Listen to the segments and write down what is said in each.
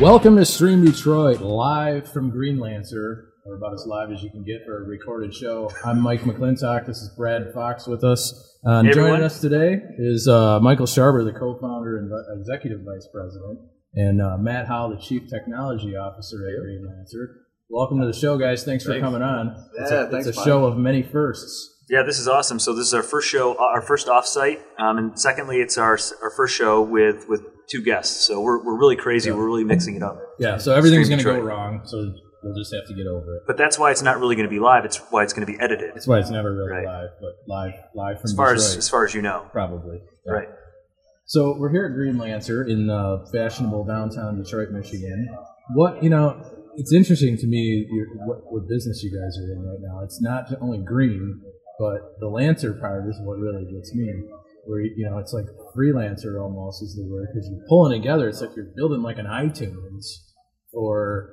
Welcome to Stream Detroit, live from Greenlancer, or about as live as you can get for a recorded show. I'm Mike McClintock. This is Brad Fox with us. Uh, Hey, joining us today is uh, Michael Sharber, the co-founder and executive vice president, and uh, Matt Howe, the chief technology officer at Greenlancer. Welcome to the show, guys. Thanks for Thanks. coming on. It's Yeah, a, thanks, it's a Mike. show of many firsts. Yeah, this is awesome. So this is our first show, our first offsite, um, and secondly, it's our our first show with with two guests. So we're, we're really crazy. We're really mixing it up. Yeah, so everything's going to go wrong, so we'll just have to get over it. But that's why it's not really going to be live. It's why it's going to be edited. That's why it's never really Right. live, but live, live from As far Detroit, as as far as you know, probably. Yeah. right? So we're here at Greenlancer in uh, fashionable downtown Detroit, Michigan. What you know, it's interesting to me your, what, what business you guys are in right now. It's not only green, but the Lancer part is what really gets me. Where you know, it's like freelancer almost is the word because you're pulling together. It's like you're building like an iTunes for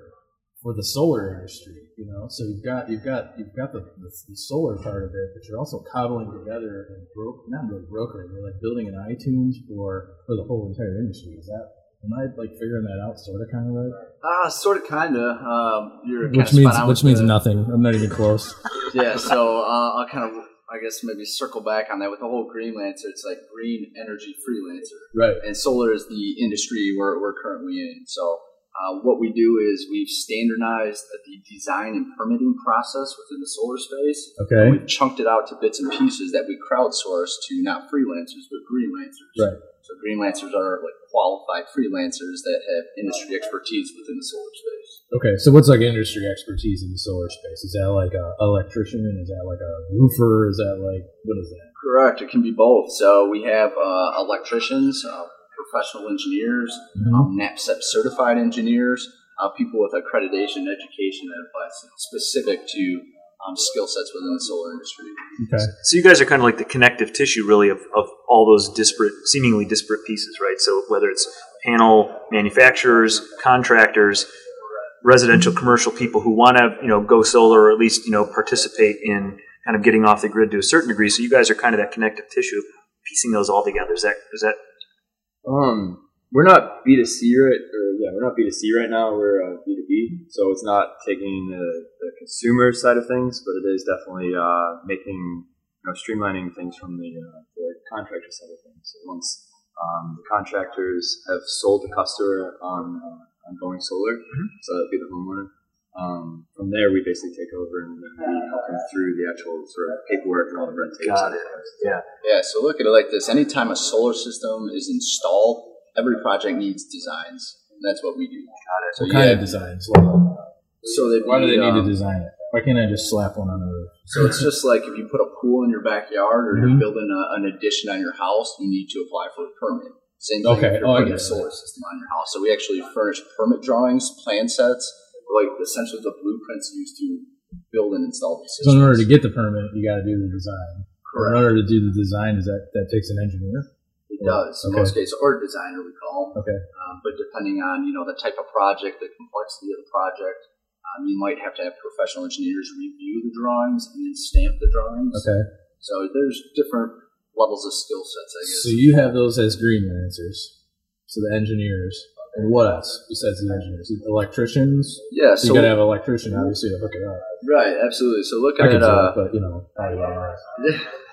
for the solar industry. You know, so you've got you've got you've got the, the, the solar part of it, but you're also cobbling together and bro- not really brokering. You're like building an iTunes for for the whole entire industry. Is that am I like figuring that out sort of kind of right? Ah, sort of, kind of. Um, you're kind Which of means spot on which means the- nothing. I'm not even close. Yeah, so uh, I'll kind of, I guess, maybe circle back on that with the whole Greenlancer. It's like green energy freelancer, right. and solar is the industry we're, we're currently in. So uh, what we do is we've standardized the design and permitting process within the solar space. Okay. We've chunked it out to bits and pieces that we crowdsource to not freelancers but greenlancers. Right. So greenlancers are like qualified freelancers that have industry expertise within the solar space. Okay. So what's like industry expertise in the solar space? Is that like a electrician? Is that like a roofer? Is that like what is that? Correct. It can be both. So we have uh, electricians, uh, professional engineers, um, NABCEP certified engineers, uh, people with accreditation education that applies specific to um, skill sets within the solar industry. Okay. So you guys are kind of like the connective tissue, really, of, of all those disparate, seemingly disparate pieces, right? So whether it's panel manufacturers, contractors, residential, commercial people who want to, you know, go solar or at least, you know, participate in kind of getting off the grid to a certain degree. So you guys are kind of that connective tissue, piecing those all together. Is that is that Um, we're not B two C right, or yeah, we're not B two C right now. We're uh, B two B, so it's not taking the, the consumer side of things, but it is definitely uh, making you know streamlining things from the uh, the contractor side of things. So once um, the contractors have sold the customer on uh, on going solar, so that'd be the homeowner. Um, from there, we basically take over and we help them through the actual sort of paperwork and all the red tape. Got it. Yeah. Yeah, so look at it like this. Anytime a solar system is installed, every project needs designs. And that's what we do. Got it. So What kind yeah, of designs? so they Why do they need to um, design it? Why can't I just slap one on the roof? So it's just like if you put a pool in your backyard or Mhm. you're building a, an addition on your house, you need to apply for a permit. Same thing Okay. if you're Oh, putting a solar system on your house. So we actually furnish permit drawings, plan sets, like essentially the blueprints used to build and install these So systems. in order to get the permit, you got to do the design. Or in order to do the design, is that that takes an engineer? It does in Okay. most cases, or designer we call. them. Okay. Um, but depending on you know the type of project, the complexity of the project, um, you might have to have professional engineers review the drawings and then stamp the drawings. Okay. So there's different levels of skill sets, I guess. So you have those as green lancers. So the engineers. And what else besides the engineers? Electricians. yeah, So so you got to have an electrician, obviously, to hook it up. right, absolutely. So look at it. Uh, but you know, probably.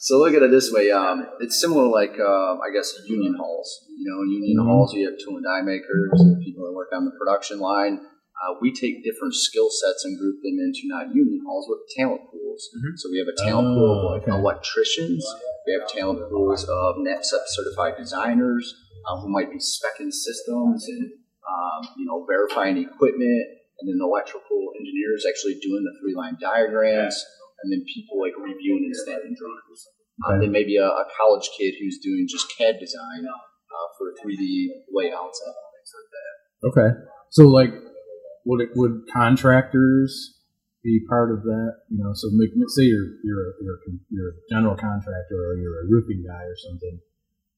so look at it this way. Um, it's similar, like uh, I guess union halls. You know, in union Mhm. halls, you have tool and die makers, have people that work on the production line. Uh, we take different skill sets and group them into not union halls, but talent pools. Mhm. So we have a talent pool Oh, of okay. electricians. We have talent pools of NABCEP certified designers uh, who might be specing systems and um, you know verifying equipment, and then electrical engineers actually doing the three line diagrams, and then people like reviewing and stamping drawings. Um, then maybe a, a college kid who's doing just CAD design uh, for 3D layouts and things like that. Okay. So like, would it, would contractors be part of that? You know, so make, say you're you're a, you're, a, you're a general contractor or you're a roofing guy or something,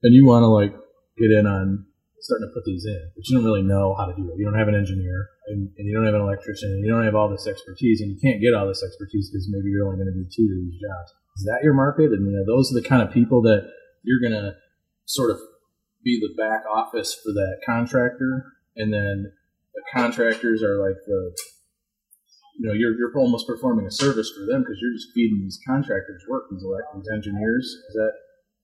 and you want to like get in on starting to put these in, but you don't really know how to do it. You don't have an engineer, and, and you don't have an electrician, and you don't have all this expertise, and you can't get all this expertise because maybe you're only going to do two of these jobs. Is that your market? And you know, those are the kind of people that you're going to sort of be the back office for that contractor and then the contractors are like the you know you're, you're almost performing a service for them because you're just feeding these contractors work these these engineers is that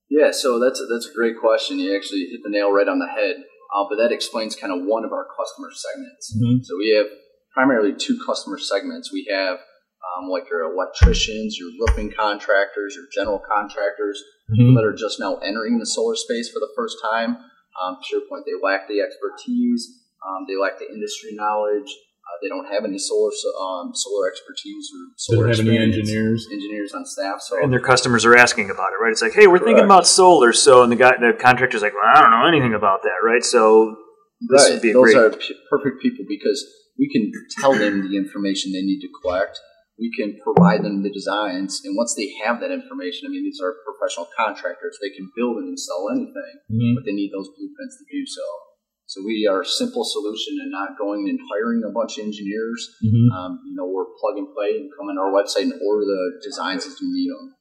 Yeah, so that's a, that's a great question. You actually hit the nail right on the head. Uh, but that explains kind of one of our customer segments. Mhm. So we have primarily two customer segments. We have um, like your electricians, your roofing contractors, your general contractors, people that are just now entering the solar space for the first time. Um, to your point, they lack the expertise, um, they lack the industry knowledge. Uh, they don't have any solar um, solar expertise or they don't have any engineers engineers on staff. So And their customers are asking about it, right? It's like, hey, we're thinking about solar. So, and the guy, the contractor's like, well, I don't know anything about that, right? So, this right, would be those great. are p- perfect people because we can tell them the information they need to collect. We can provide them the designs, and once they have that information, I mean, these are professional contractors. They can build and install anything, Mhm. but they need those blueprints to do so. So we are a simple solution and not going and hiring a bunch of engineers. Mhm. Um, you know, we're plug and play and come on our website and order the designs as you need them.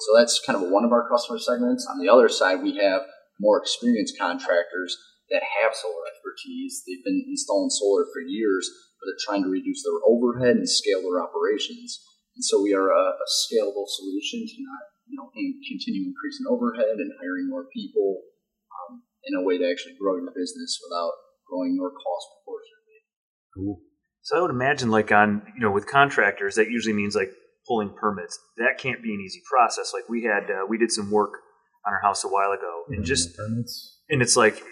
So that's kind of one of our customer segments. On the other side, we have more experienced contractors that have solar expertise. They've been installing solar for years, but they're trying to reduce their overhead and scale their operations. And so we are a, a scalable solution to not, you know, in, continue increasing overhead and hiring more people um, in a way to actually grow your business without growing your cost proportionately. So I would imagine, like on you know, with contractors, that usually means like pulling permits. That can't be an easy process. Like we had, uh, we did some work on our house a while ago, and just permits and it's like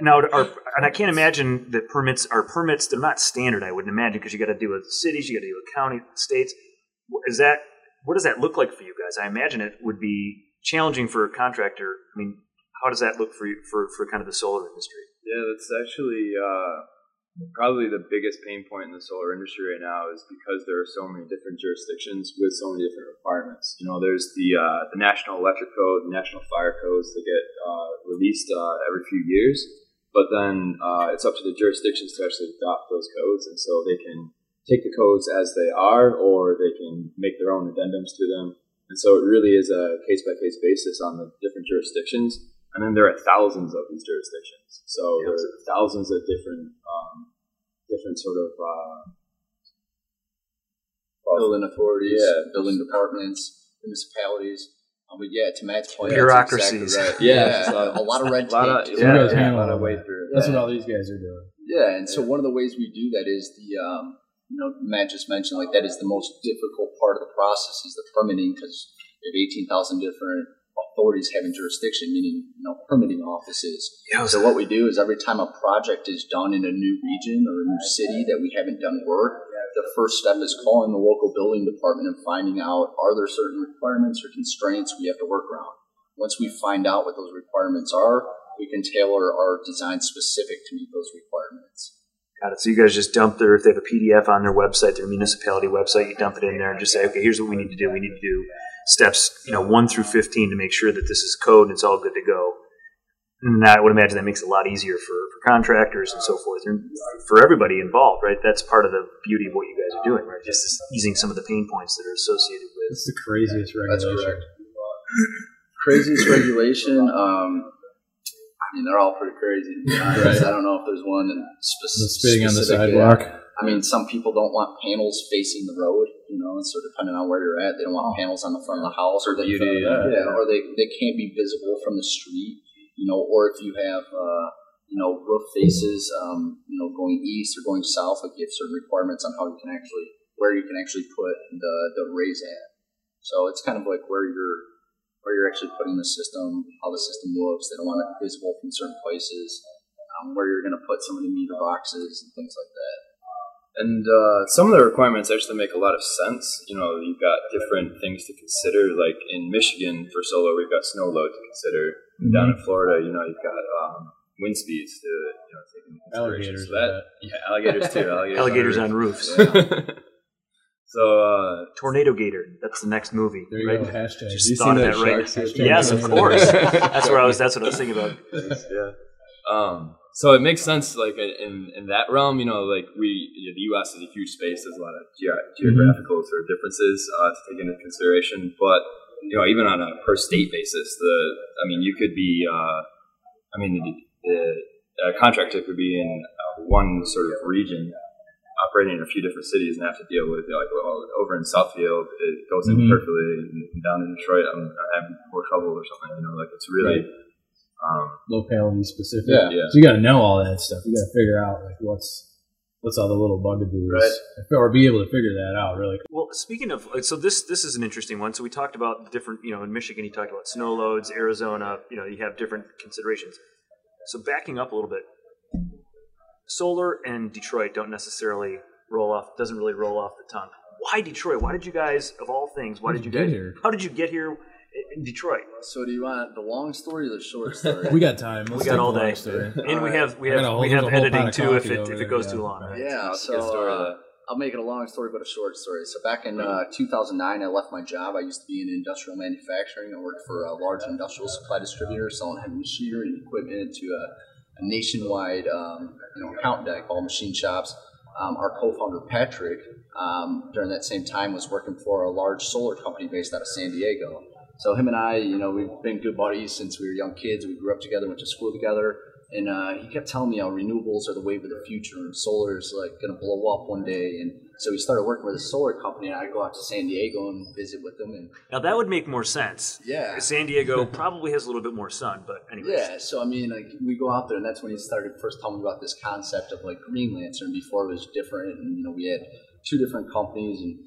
now our, and I can't imagine that permits are permits. They're not standard. I wouldn't imagine because you got to deal with cities, you got to deal with county, states. Is that what does that look like for you guys? I imagine it would be challenging for a contractor. I mean, how does that look for you for for kind of the solar industry? Yeah, that's actually uh, probably the biggest pain point in the solar industry right now is because there are so many different jurisdictions with so many different requirements. You know, there's the uh, the National Electric Code, National Fire Codes that get uh, released uh, every few years, but then uh, it's up to the jurisdictions to actually adopt those codes, and so they can take the codes as they are, or they can make their own addendums to them. And so it really is a case by case basis on the different jurisdictions. And then there are thousands of these jurisdictions. So Yep. there are thousands of different, um, different sort of, uh, building authorities, Yeah. building departments, municipalities. Um, but yeah, to Matt's point, Bureaucracies. Exactly Yeah, right. it's a lot of- a lot of red a lot of, tape. Yeah, yeah, a lot of way through. that's Yeah. what all these guys are doing Yeah, and so one of the ways we do that is the, um, you know, Matt just mentioned like that is the most difficult part of the process is the permitting because we have 18,000 different authorities having jurisdiction, meaning, you know, permitting offices. Yeah, So what we do is every time a project is done in a new region or a new city that we haven't done work, the first step is calling the local building department and finding out are there certain requirements or constraints we have to work around. Once we find out what those requirements are, we can tailor our design specific to meet those requirements. Got it. So you guys just dump their if they have a PDF on their website, their municipality website, you dump it in there and just say, okay, here's what we need to do. We need to do steps, you know, one through fifteen to make sure that this is code and it's all good to go. And I would imagine that makes it a lot easier for, for contractors and so forth, and for everybody involved, right? That's part of the beauty of what you guys are doing, right? Just easing some of the pain points that are associated with. it's the craziest That's regulation correct. Craziest regulation. Um, I mean, they're all pretty crazy. To be honest. Right. I don't know if there's one in the spec- spitting on the specific, sidewalk I mean, some people don't want panels facing the road, you know, and so depending on where you're at, they don't want panels on the front of the house or they, beauty, yeah, yeah. or they, they can't be visible from the street, you know, or if you have, uh, you know, roof faces, um, you know, going east or going south, like you have certain requirements on how you can actually, where you can actually put the, the rays at. So it's kind of like where you're, where you're actually putting the system, how the system looks. They don't want it visible from certain places, um, where you're going to put some of the meter boxes and things like that. And uh, some of the requirements actually make a lot of sense. You know, you've got different things to consider. Like in Michigan for solar, we've got snow load to consider. Down in Florida, you know, you've got um, wind speeds to you know take into consideration. alligators So that, yeah, alligators too. Alligators, Alligators on on roofs. roofs. so uh, Tornado Gator. That's the next movie. there you right? go hashtag Just you thought seen that that right. Yes, of course. That's where I was. That's what I was thinking about. yeah. Um, so it makes sense, like in in that realm, you know, like we, you know, the U.S. is a huge space. There's a lot of ge- geographical sort of differences uh, to take into consideration. But you know, even on a per state basis, the I mean, you could be, uh, I mean, the, the a contractor could be in uh, one sort of region, operating in a few different cities, and have to deal with like well, over in Southfield, it goes in Mhm. perfectly, and down in Detroit, I'm, I'm having more trouble or something. You know, like it's really. Um, Locality specific. Yeah. Yeah. So you got to know all that stuff. You got to figure out like what's what's all the little bugaboos, Right. or be able to figure that out. Really. Well, speaking of, so this this is an interesting one. So we talked about different, you know, in Michigan, you talked about snow loads. Arizona, you know, you have different considerations. So backing up a little bit, solar and Detroit don't necessarily roll off. Doesn't really roll off the tongue. Why Detroit? Why did you guys, of all things, why did you did you guys? get here? How did you get here in Detroit? So do you want the long story or the short story? We got time. Let's We got all day. story. And we Alright. have we have we have editing too if it if it goes yeah. too long. Alright. Yeah, That's so uh. I'll make it a long story, but a short story. So back in uh, 2009, I left my job. I used to be in industrial manufacturing. I worked for a large industrial supply distributor selling heavy machinery and equipment to a, a nationwide um, you know, account deck, all machine shops. Um, our co-founder Patrick, um, during that same time, was working for a large solar company based out of San Diego. So him and I, you know, we've been good buddies since we were young kids. We grew up together, went to school together, and uh, he kept telling me how renewables are the wave of the future and solar is like going to blow up one day. And so we started working with a solar company, and I'd go out to San Diego and visit with them. And Now that would make more sense. yeah, San Diego probably has a little bit more sun, but anyways. yeah, so I mean, like we go out there, and that's when he started first telling me about this concept of like Greenlancer. Before it was different, and you know, we had two different companies, and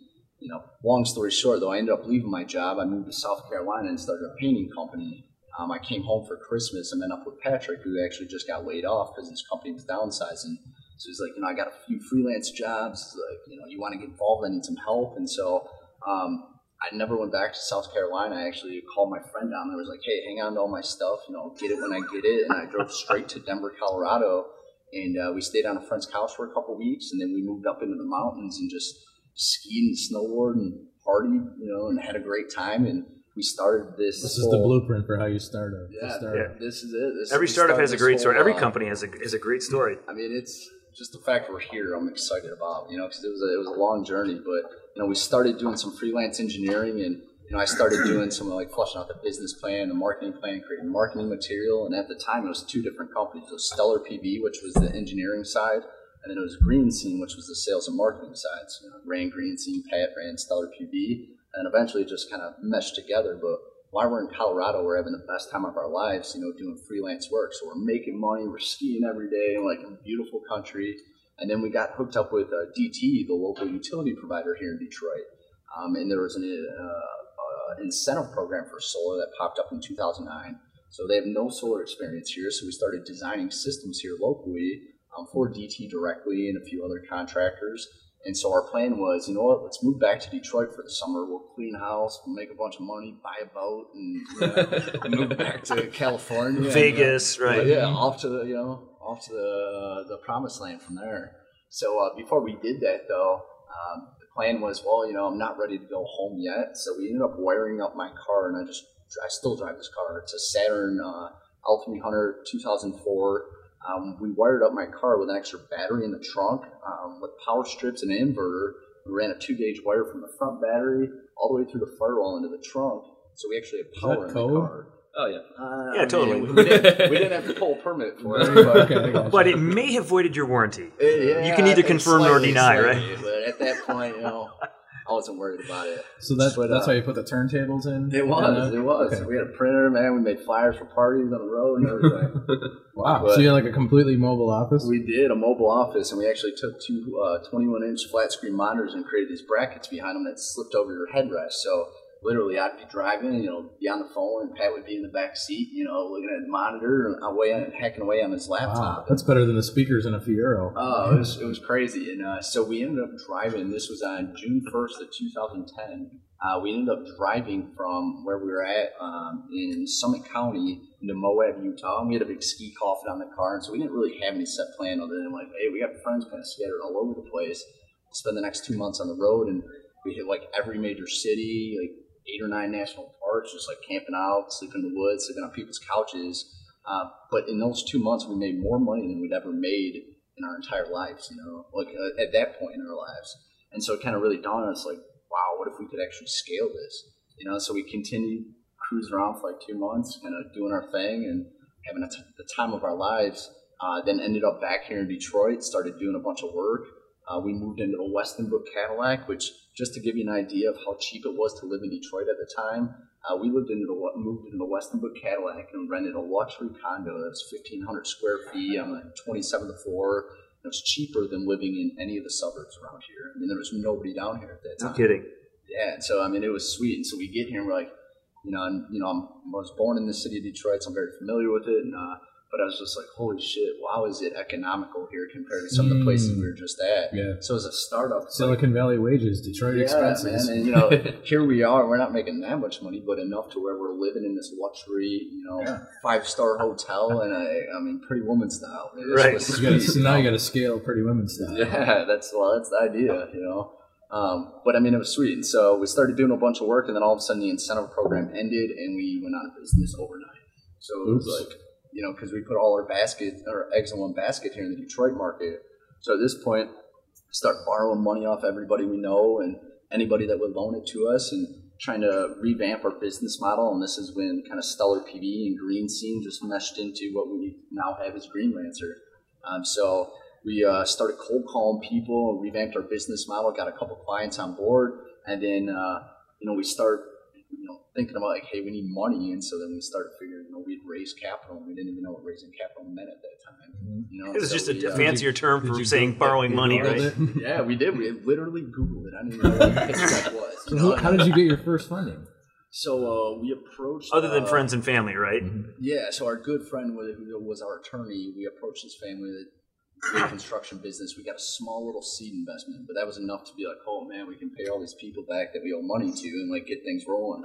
you know, long story short, though, I ended up leaving my job. I moved to South Carolina and started a painting company. Um, I came home for Christmas and met up with Patrick, who actually just got laid off because his company was downsizing. So he's like, you know, I got a few freelance jobs. Like, you know, you want to get involved? I need some help. And so um, I never went back to South Carolina. I actually called my friend down there. Was like, hey, hang on to all my stuff. You know, get it when I get it. And I drove straight to Denver, Colorado. And uh, we stayed on a friend's couch for a couple weeks. And then we moved up into the mountains and just skied and snowboarded and partied, you know, and had a great time. And we started this. This is the blueprint for how you start a, Yeah, to start Yeah. This is it. This, Every startup has a great story. Every uh, company has a is a great story. I mean, it's just the fact we're here. I'm excited about you know because it was a, it was a long journey, but you know we started doing some freelance engineering, and you know I started doing some like flushing out the business plan, the marketing plan, creating marketing material, and at the time it was two different companies. It was Stellar PV, which was the engineering side, and then it was Green Scene, which was the sales and marketing side. You know, ran Green Scene, Pat ran Stellar PV, and eventually just kind of meshed together, but while we're in Colorado, we're having the best time of our lives, you know, doing freelance work. So we're making money, we're skiing every day, like in a beautiful country. And then we got hooked up with uh, DTE, the local utility provider here in Detroit. Um, and there was an uh, uh, incentive program for solar that popped up in 2009. So they have no solar experience here. So we started designing systems here locally um, for DTE directly and a few other contractors. And so our plan was, you know what, let's move back to Detroit for the summer. We'll clean house, we'll make a bunch of money, buy a boat, and you know, move back to California. and, uh, Vegas, right? yeah, off to the you know off to the the promised land from there. So uh, before we did that, though, um, the plan was, well, you know, I'm not ready to go home yet. So we ended up wiring up my car, and I just I still drive this car. It's a Saturn uh, L300 2004. Um, we wired up my car with an extra battery in the trunk um, with power strips and an inverter. We ran a two gauge wire from the front battery all the way through the firewall into the trunk. So we actually have power in code? the car. Oh yeah. Uh, Yeah, I totally. mean, we, didn't, we didn't have to pull a permit for it. But, okay, I got you. But it may have voided your warranty. Yeah, You can I either think confirm or slightly, deny, right? But at that point, you know, I wasn't worried about it. so that's But, that's uh, why you put the turntables in. It was. It was. Okay. We had a printer, man. We made flyers for parties on the road and everything. Wow. But- so you had like a completely mobile office. we did a mobile office, and we actually took two uh, 21 inch flat screen monitors and created these brackets behind them that slipped over your headrest. So literally, I'd be driving, you know, be on the phone, and Pat would be in the back seat, you know, looking at the monitor and away hacking away on his laptop. Wow, that's better than the speakers in a Fiero. Oh, it was, it was crazy. And uh, so we ended up driving. This was on June 1st of 2010. Uh, we ended up driving from where we were at um, in Summit County into Moab, Utah. And we had a big ski coffin on the car. And so we didn't really have any set plan other than like, hey, we got friends kind of scattered all over the place. Spend the next two months on the road. And we hit like every major city, like eight or nine national parks, just like camping out, sleeping in the woods, sleeping on people's couches. Uh, but in those two months, we made more money than we'd ever made in our entire lives, you know, like uh, at that point in our lives. And so it kind of really dawned on us like, wow, what if we could actually scale this? You know, so we continued cruising around for like two months, kind of doing our thing and having a t- the time of our lives. Uh, then ended up back here in Detroit, started doing a bunch of work. Uh, we moved into a Westin Book Cadillac, which just to give you an idea of how cheap it was to live in Detroit at the time, uh, we lived in the moved into the Westin Book Cadillac and rented a luxury condo that was 1,500 square feet on the 27th floor. It was cheaper than living in any of the suburbs around here. I mean, there was nobody down here at that No kidding. Yeah, and so I mean, it was sweet. And so we get here and we're like, you know, and, you know, I'm, I was born in the city of Detroit, so I'm very familiar with it. And uh, but I was just like, holy shit, wow, is it economical here compared to some of the places we were just at? Yeah. So as a startup, it's like, Silicon Valley wages, Detroit yeah, expenses. man, and you know, here we are. We're not making that much money, but enough to where we're living in this luxury, you know, Yeah. five star hotel, and I, I mean, pretty woman style. Right. You gotta, so now you got to scale Pretty Woman style. Yeah, that's well, that's the idea, you know. Um, but I mean, it was sweet. And so we started doing a bunch of work, and then all of a sudden, the incentive program ended, and we went out of business overnight. So it was Oops. like, you know, because we put all our basket, our eggs in one basket here in the Detroit market. So at this point, start borrowing money off everybody we know and anybody that would loan it to us, and trying to revamp our business model. And this is when kind of Stellar PV and Green Scene just meshed into what we now have as Green Lancer. Um, so we uh, started cold calling people, revamped our business model, got a couple clients on board, and then uh, you know we start you know thinking about like, hey, we need money, and so then we started figuring, you know, we'd raise capital, and we didn't even know what raising capital meant at that time. You know, It was so just a uh, fancier term Did for you saying borrowing you money, right? yeah, we did. We literally Googled it. I didn't even know what pitch deck was. So you know? how did you get your first funding? So uh, we approached Other than uh, friends and family, right? Yeah, so our good friend was, was our attorney, we approached his family construction business. We got a small little seed investment, but that was enough to be like, oh man, we can pay all these people back that we owe money to and like get things rolling.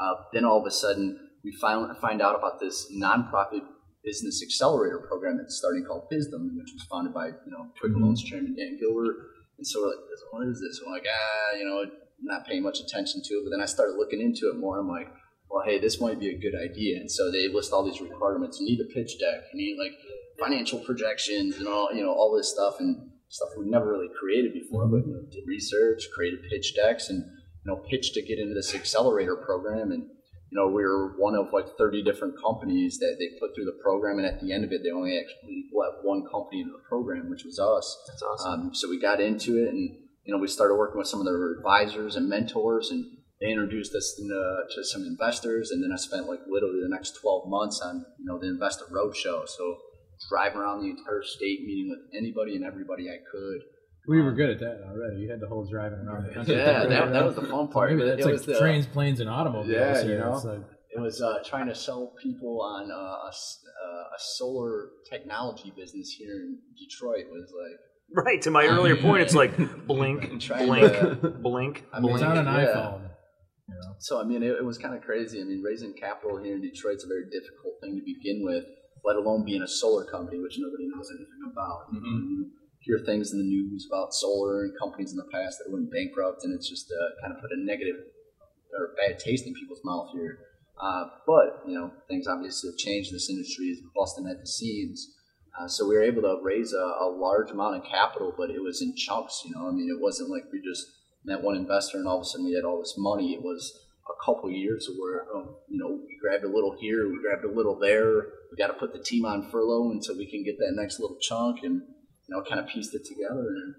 Uh, then all of a sudden, we find find out about this nonprofit business accelerator program that's starting called Bizdom, which was founded by you know Quicken Mhm. Loans chairman Dan Gilbert. And so we're like, what is this? We're like, ah, you know, not paying much attention to it. But then I started looking into it more. I'm like, well, hey, this might be a good idea. And so they list all these requirements. You need a pitch deck. You need like financial projections and all, you know, all this stuff and stuff we never really created before. But you know, did research, created pitch decks, and you know, pitched to get into this accelerator program. And you know, we were one of like 30 different companies that they put through the program. And at the end of it, they only actually let one company into the program, which was us. That's awesome. Um, so we got into it, and you know, we started working with some of their advisors and mentors, and they introduced us into, to some investors. And then I spent like literally the next 12 months on you know the investor roadshow. So driving around the entire state, meeting with anybody and everybody I could. We were good at that already. You had the whole driving around the country. Yeah, that, that was the fun part. Maybe It like was the- trains, planes, and automobiles. Yeah, here. you know. It's like, It was uh, trying to sell people on uh, a, s- uh, a solar technology business here in Detroit. Was like Right. To my earlier point, it's like blink, Trying blink, to- blink, I mean, it's on an yeah. iPhone. You know? So I mean, it, it was kind of crazy. I mean, raising capital here in Detroit is a very difficult thing to begin with, let alone being a solar company, which nobody knows anything about. You hear things in the news about solar and companies in the past that went bankrupt, and it's just uh, kind of put a negative or bad taste in people's mouth here. Uh, but you know, things obviously have changed. This industry is busting at the seams. Uh, so we were able to raise a, a large amount of capital, but it was in chunks. You know, I mean, it wasn't like we just met one investor and all of a sudden we had all this money. It was a couple years where um, you know we grabbed a little here, we grabbed a little there. We got to put the team on furlough until we can get that next little chunk, and you know, kind of pieced it together. And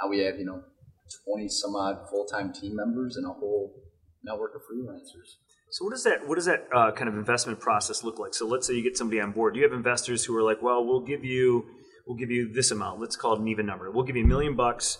now we have you know twenty some odd full time team members and a whole network of freelancers. So what does that what does that uh, kind of investment process look like? So let's say you get somebody on board. Do you have investors who are like, well, we'll give you we'll give you this amount. Let's call it an even number. We'll give you a million bucks,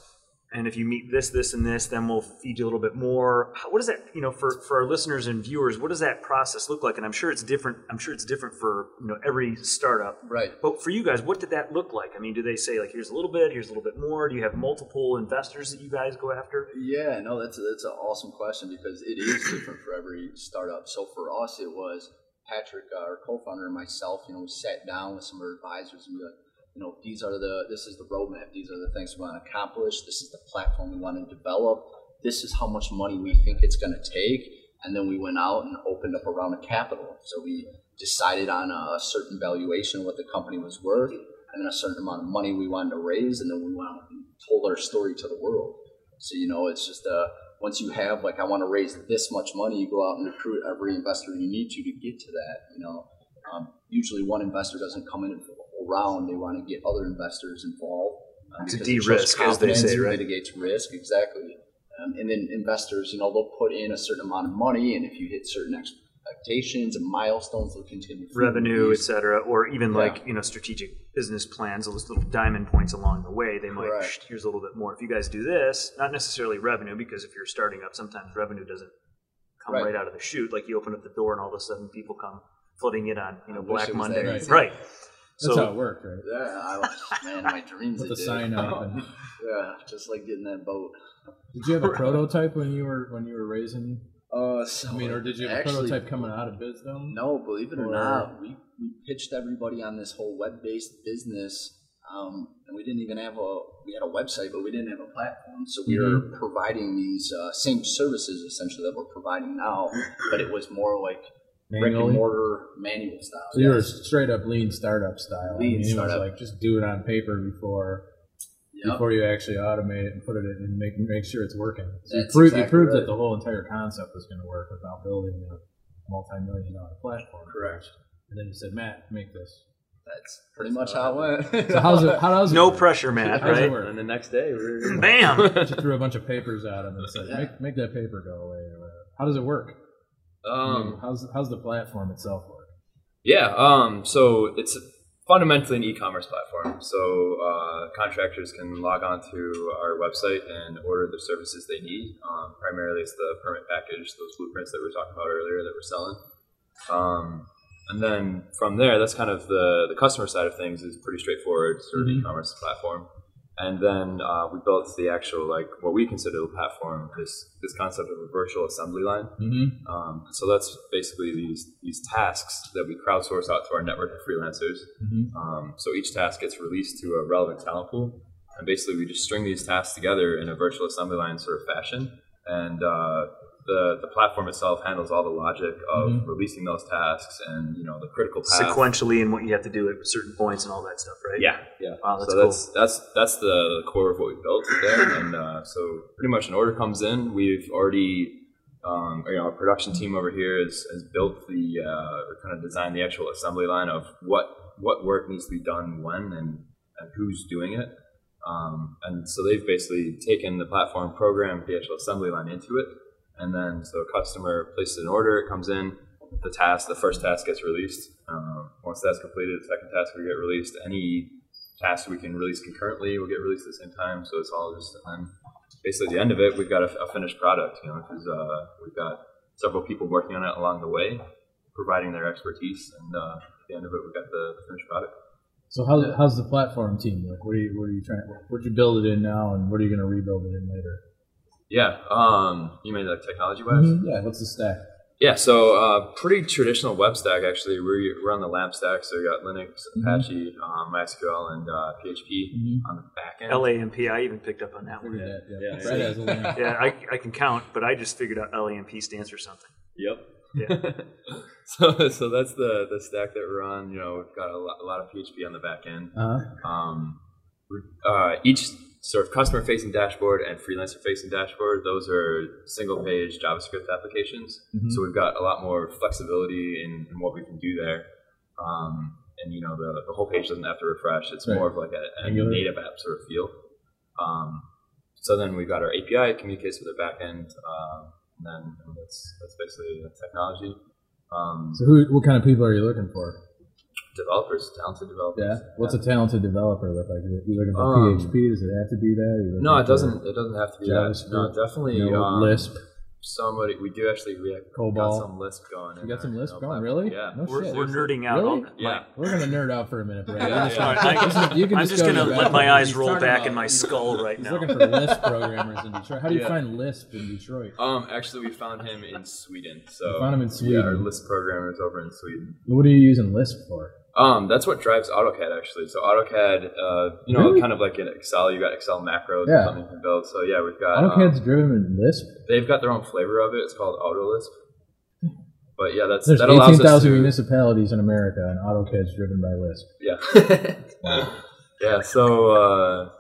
and if you meet this, this, and this, then we'll feed you a little bit more. How, what does that you know for for our listeners and viewers? What does that process look like? And I'm sure it's different. I'm sure it's different for you know every startup. Right. But for you guys, what did that look like? I mean, do they say like, here's a little bit, here's a little bit more? Do you have multiple investors that you guys go after? Yeah, no, that's a, that's an awesome question because it is different for every startup. So for us, it was Patrick, our co-founder, and myself. You know, we sat down with some of our advisors and be like, you know, these are the this is the roadmap. These are the things we want to accomplish. This is the platform we want to develop. This is how much money we think it's going to take. And then we went out and opened up a round of capital. So we decided on a certain valuation of what the company was worth, and then a certain amount of money we wanted to raise, and then we went out and told our story to the world. So you know, it's just uh, once you have like I want to raise this much money, you go out and recruit every investor you need to to get to that. You know, um, usually one investor doesn't come in whole round, they want to get other investors involved. Um, To because it shows de-risk, as they say, right? Mitigates risk, exactly. Um, and then investors, you know, they'll put in a certain amount of money, and if you hit certain expectations and milestones, they'll continue revenue, et cetera, or even Yeah. like you know strategic business plans, those little diamond points along the way. They might here's a little bit more. If you guys do this, not necessarily revenue, because if you're starting up, sometimes revenue doesn't come right, Right. out of the chute. Like you open up the door and all of a sudden people come flooding in on you know I Black it was that Monday, right? That's how it worked, right? Yeah, I was, man, my dreams. Put the did. sign up. And, Yeah, just like getting that boat. did you have a prototype when you were when you were raising? Uh, so I mean, or did you have a prototype coming out of Bizdom? No, believe it or, Or- not, we, we pitched everybody on this whole web-based business, um, and we didn't even have a we had a website, but we didn't have a platform. So we were providing these uh, same services essentially that we're providing now, but it was more like brick and mortar manual style. So you were yes. straight up lean startup style. Lean I mean, It startup. was like just do it on paper before Yep. before you actually automate it and put it in and make make sure it's working. So you, That's proved, you proved right. that the whole entire concept was going to work without building a multi-million dollar platform. Correct. And then you said, Matt, make this. That's pretty much how it went. So how's it? How does it no work? pressure, Matt. How Right? work? And the next day, we're Bam. Just threw a bunch of papers at him and said, Yeah. make, make that paper go away. How does it work? Um, how's how's the platform itself work? yeah. Um, so it's fundamentally an e-commerce platform. So uh, contractors can log on to our website and order the services they need. Um, primarily, it's the permit package, those blueprints that we were talking about earlier that we're selling. Um, and then from there, that's kind of the the customer side of things is pretty straightforward, sort of Mhm. e-commerce platform. And then uh, we built the actual like what we consider the platform, this this concept of a virtual assembly line. Mm-hmm. Um, so that's basically these these tasks that we crowdsource out to our network of freelancers. Mm-hmm. Um, so each task gets released to a relevant talent pool, and basically we just string these tasks together in a virtual assembly line sort of fashion. And uh, the the platform itself handles all the logic of Mhm. releasing those tasks and you know the critical path. Sequentially and what you have to do at certain points and all that stuff, right? Yeah, yeah. Wow, that's so that's that's that's the core of what we built there, and uh, so pretty much an order comes in, we've already, um, you know, our production team over here has, has built the uh, kind of designed the actual assembly line of what what work needs to be done when and, and who's doing it, um, and so they've basically taken the platform, programmed the actual assembly line into it, and then so a customer places an order, it comes in, the task, the first task gets released. Um, once that's completed, the second task will get released. Any task we can release concurrently will get released at the same time. So it's all just, and then basically at the end of it, we've got a, a finished product. You know, because uh, we've got several people working on it along the way, providing their expertise, and uh, at the end of it, we've got the, finished product. So how's, how's the platform team look? What are you what are you trying? Where'd you build it in now, and what are you going to rebuild it in later? Yeah. Um, you mean like technology wise? Yeah. What's the stack? Yeah, so uh, pretty traditional web stack actually. We're, we're on the LAMP stack, so we got Linux, Apache, um, MySQL, and uh, PHP Mhm. on the back end. LAMP. I even picked up on that one. Figured that. Yeah. Yeah, yeah. has a link. Yeah, I, I can count, but I just figured out LAMP stands for something. Yep. Yeah. so so that's the the stack that we're on. You know, we've got a lot, a lot of PHP on the back end. Uh-huh. Um, uh, each sort of customer facing dashboard and freelancer facing dashboard, those are single page JavaScript applications. Mhm. So we've got a lot more flexibility in, in what we can do there. Um, and you know, the, the whole page doesn't have to refresh. It's Right. more of like a, a native app sort of feel. Um, so then we've got our API it communicates with the backend, um, and then and that's that's basically the technology. Um, So who? What kind of people are you looking for? Developers, talented developers. Yeah. What's a talented developer look like? Are You looking for Um, PHP? Does it have to be that? No, it doesn't. It doesn't have to be that. No, definitely. You know, um, Lisp. Somebody, we do actually. We have COBOL. got some Lisp going. You got some Lisp going? Really? Yeah. No We're, shit. we're nerding out. Really? All- Yeah. We're gonna nerd out for a minute, Brad. Yeah, You just- All right, you can I'm just go gonna to let my eyes roll back about- in my skull right now. looking for Lisp programmers in Detroit. How do you Yeah. find Lisp in Detroit? Um, actually, we found him in Sweden. So You found him in Yeah, our Lisp programmer is over in Sweden. What are you using Lisp for? Um, that's what drives AutoCAD actually. So AutoCAD, uh, you know, Really? kind of like in Excel, you got Excel macros Yeah. or something you can build. So yeah, we've got. um, AutoCAD's driven in Lisp. they've got their own flavor of it. It's called AutoLisp. But yeah, that's There's that allows us 18,000 to. municipalities in America, and AutoCAD's driven by Lisp. Yeah. yeah. So uh,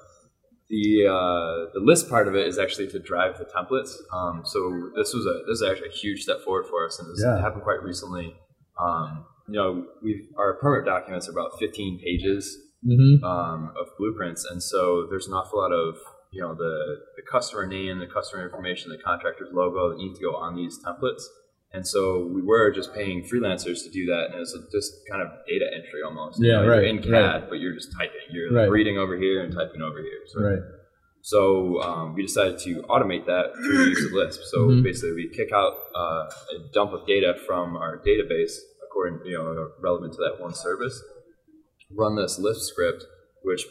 the uh, the Lisp part of it is actually to drive the templates. Um, so this was a this is actually a huge step forward for us, and this Yeah. happened quite recently. Um, you know, we our permit documents are about 15 pages Mm-hmm. um, of blueprints, and so there's an awful lot of you know the the customer name, the customer information, the contractor's logo that needs to go on these templates. And so we were just paying freelancers to do that, and it was just kind of data entry almost. You Yeah, know, you're right, In CAD, right. but you're just typing. You're Right. reading over here and typing over here. So Right. so um, we decided to automate that through the use of Lisp. So Mhm. basically, we kick out uh, a dump of data from our database, according you know relevant to that one service. Run this Lisp script, which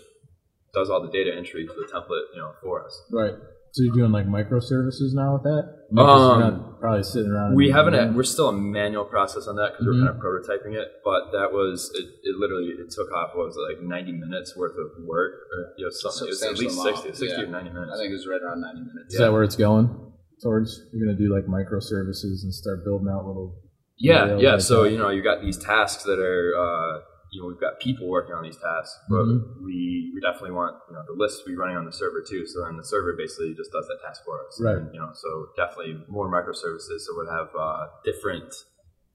does all the data entry to the template, you know, for us. Right. So you're doing like microservices now with that? I mean, 'cause Um, you're not probably sitting around. We haven't. We're still a manual process on that because Mhm. we're kind of prototyping it. But that was it. it literally it took off. What was it like ninety minutes worth of work, or you know, something. It was at least 60, 60 yeah. or ninety minutes. I think it was right around 90 minutes. Is that where it's going towards? You're gonna do like microservices and start building out little. Yeah, yeah. like So that. you know, you got these tasks that are, uh, you know, we've got people working on these tasks, but Mhm. we we definitely want you know the Lisp to be running on the server too. So then the server basically just does that task for us. Right. And, you know, so definitely more microservices. So we'll have uh, different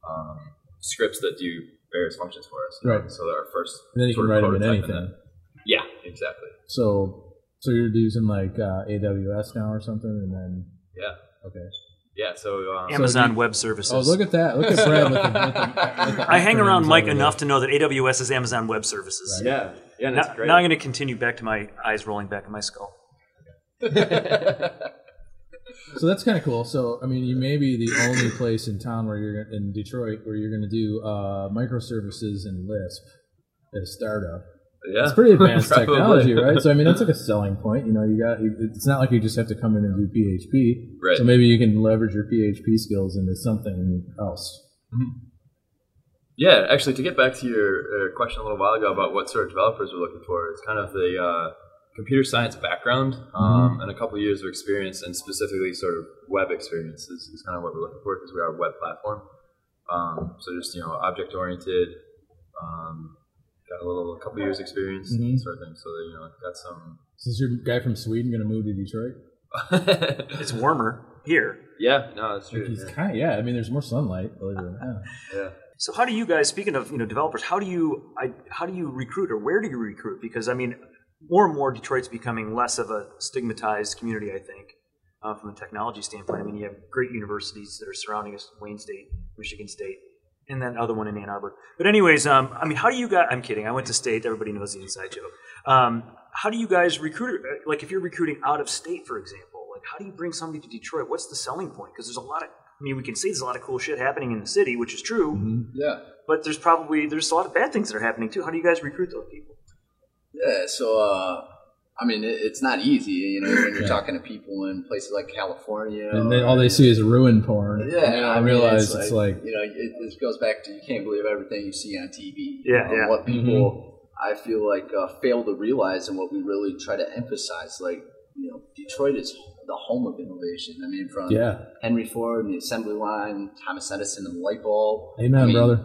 um, scripts that do various functions for us. you know, Right. So that our first. And then you can write them in anything. that. Yeah, exactly. So, so you're using like uh, AWS now or something, and then Yeah, okay. Yeah. So um, Amazon you- Web Services. Oh, look at that! Look at Brad with the, with the, with I hang around Mike enough to know that AWS is Amazon Web Services. yeah, yeah. And Now, great. now I'm going to continue back to my eyes rolling back in my skull. So that's kind of cool. So I mean, you may be the only place in town where you're in Detroit where you're going to do uh, microservices and Lisp at a startup. Yeah, It's pretty advanced Probably. technology, right? So I mean, that's like a selling point. You know, you got it's not like you just have to come in and do PHP. Right. So maybe you can leverage your PHP skills into something else. Yeah, actually, to get back to your uh, question a little while ago about what sort of developers we're looking for, it's kind of the uh, computer science background um, and a couple of years of experience, and specifically sort of web experience is, is kind of what we're looking for because we are a web platform. Um, so just you know, object oriented. Um, got a little, a couple years experience, Mhm. sort of thing. So you know, got some. So is your guy from Sweden going to move to Detroit? It's warmer here. yeah, no, that's true. He's Yeah. kind of yeah. I mean, there's more sunlight. Believe it yeah. So how do you guys, speaking of you know developers, how do you I, how do you recruit or where do you recruit? Because I mean, more and more Detroit's becoming less of a stigmatized community. I think uh, from a technology standpoint. I mean, you have great universities that are surrounding us: Wayne State, Michigan State, and then other one in Ann Arbor. But anyways, um, I mean, how do you guys? I'm kidding. I went to State. Everybody knows the inside joke. Um, how do you guys recruit? uh, Like, if you're recruiting out of state, for example, like how do you bring somebody to Detroit? What's the selling point? Because there's a lot of I mean, we can see there's a lot of cool shit happening in the city, which is true Yeah. but there's probably there's a lot of bad things that are happening too. How do you guys recruit those people? Yeah, so uh, I mean, it, it's not easy, you know, when you're Yeah. talking to people in places like California. And then all they see is ruin porn. Yeah, And I, mean, realize it's, like, you know, it, it goes back to you can't believe everything you see on TV. Yeah, know, yeah. What people I feel like uh, fail to realize, and what we really try to emphasize, like you know, Detroit is the home of innovation. I mean, from yeah, Henry Ford and the assembly line, Thomas Edison and the light bulb. amen, I mean, brother.